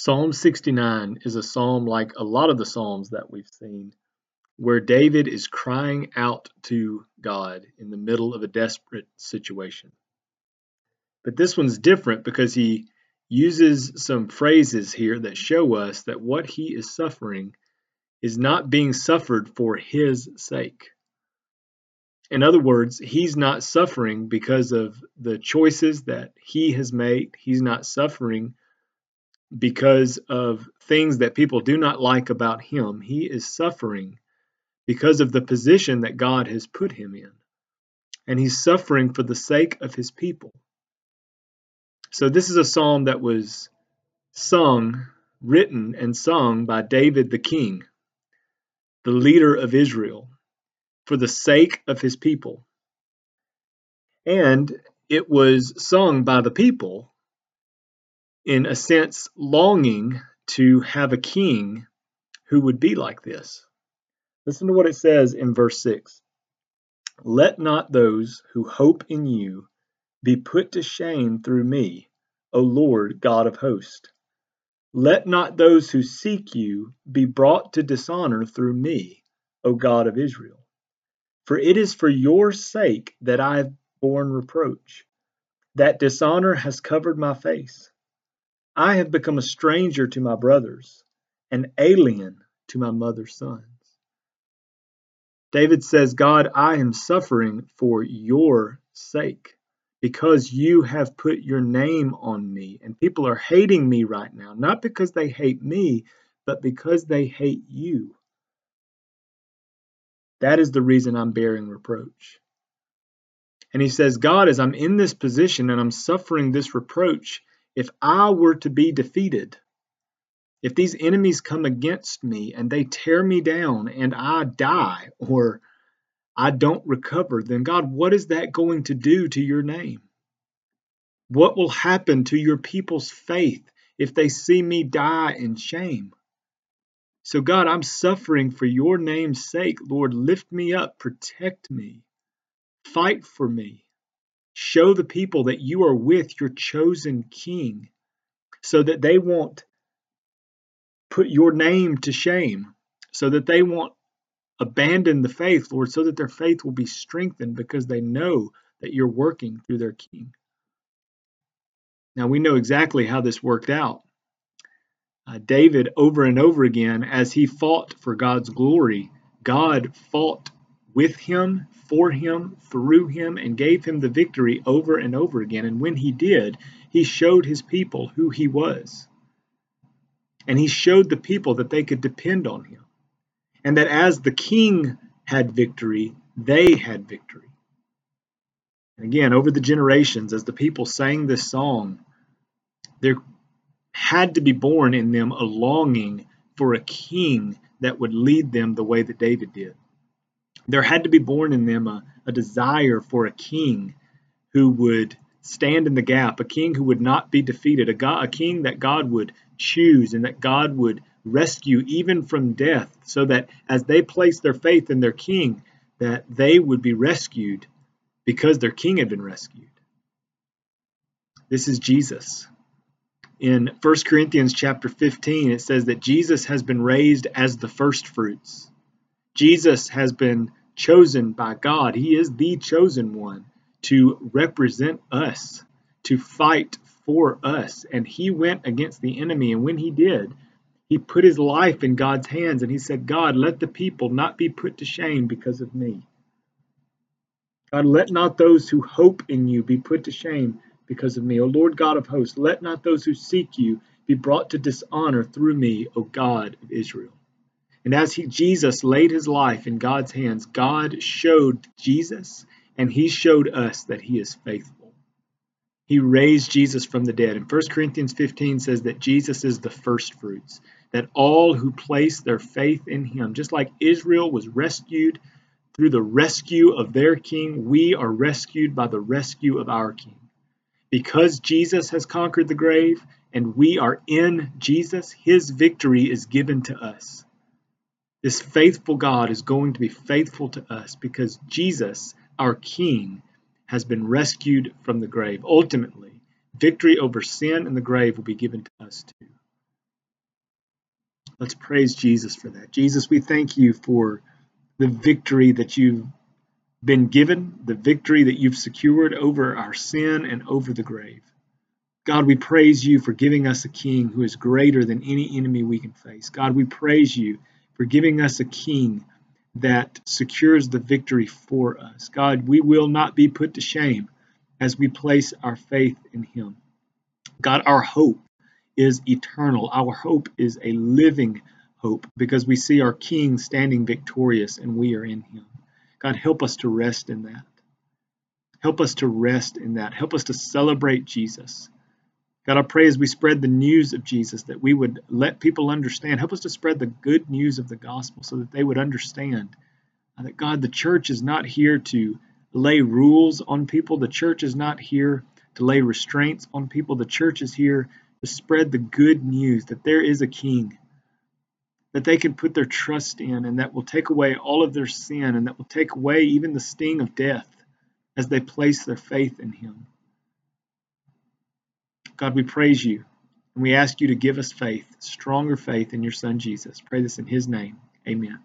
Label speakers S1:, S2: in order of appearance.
S1: Psalm 69 is a psalm like a lot of the psalms that we've seen, where David is crying out to God in the middle of a desperate situation. But this one's different because he uses some phrases here that show us that what he is suffering is not being suffered for his sake. In other words, he's not suffering because of the choices that he has made. He's not suffering because of things that people do not like about him. He is suffering because of the position that God has put him in. And he's suffering for the sake of his people. So, this is a psalm that was sung, written, and sung by David the king, the leader of Israel, for the sake of his people. And it was sung by the people in a sense, longing to have a king who would be like this. Listen to what it says in verse 6 Let not those who hope in you be put to shame through me, O Lord God of hosts. Let not those who seek you be brought to dishonor through me, O God of Israel. For it is for your sake that I have borne reproach, that dishonor has covered my face. I have become a stranger to my brothers, an alien to my mother's sons. David says, God, I am suffering for your sake because you have put your name on me. And people are hating me right now, not because they hate me, but because they hate you. That is the reason I'm bearing reproach. And he says, God, as I'm in this position and I'm suffering this reproach, if I were to be defeated, if these enemies come against me and they tear me down and I die or I don't recover, then God, what is that going to do to your name? What will happen to your people's faith if they see me die in shame? So, God, I'm suffering for your name's sake. Lord, lift me up, protect me, fight for me. Show the people that you are with your chosen king so that they won't put your name to shame, so that they won't abandon the faith, Lord, so that their faith will be strengthened because they know that you're working through their king. Now, we know exactly how this worked out. Uh, David, over and over again, as he fought for God's glory, God fought with him, for him, through him, and gave him the victory over and over again. And when he did, he showed his people who he was. And he showed the people that they could depend on him. And that as the king had victory, they had victory. And again, over the generations, as the people sang this song, there had to be born in them a longing for a king that would lead them the way that David did. There had to be born in them a, a desire for a king who would stand in the gap, a king who would not be defeated, a, God, a king that God would choose and that God would rescue even from death, so that as they placed their faith in their king, that they would be rescued because their king had been rescued. This is Jesus. In 1 Corinthians chapter 15, it says that Jesus has been raised as the first fruits. Jesus has been chosen by God. He is the chosen one to represent us, to fight for us. And he went against the enemy. And when he did, he put his life in God's hands and he said, God, let the people not be put to shame because of me. God, let not those who hope in you be put to shame because of me. O Lord God of hosts, let not those who seek you be brought to dishonor through me, O God of Israel. And as he, Jesus laid his life in God's hands, God showed Jesus and he showed us that he is faithful. He raised Jesus from the dead. And 1 Corinthians 15 says that Jesus is the first fruits, that all who place their faith in him, just like Israel was rescued through the rescue of their king, we are rescued by the rescue of our king. Because Jesus has conquered the grave and we are in Jesus, his victory is given to us. This faithful God is going to be faithful to us because Jesus our King, has been rescued from the grave. Ultimately, victory over sin and the grave will be given to us too. Let's praise Jesus for that. Jesus, we thank you for the victory that you've been given, the victory that you've secured over our sin and over the grave. God, we praise you for giving us a king who is greater than any enemy we can face. God, we praise you for giving us a king that secures the victory for us. God, we will not be put to shame as we place our faith in him. God, our hope is eternal. Our hope is a living hope because we see our King standing victorious and we are in him. God, help us to rest in that. Help us to rest in that. Help us to celebrate Jesus. God, I pray as we spread the news of Jesus that we would let people understand. Help us to spread the good news of the gospel so that they would understand uh, that God, the church is not here to lay rules on people. The church is not here to lay restraints on people. The church is here to spread the good news that there is a king that they can put their trust in and that will take away all of their sin and that will take away even the sting of death as they place their faith in him. God, we praise you and we ask you to give us faith, stronger faith in your son Jesus. Pray this in his name. Amen.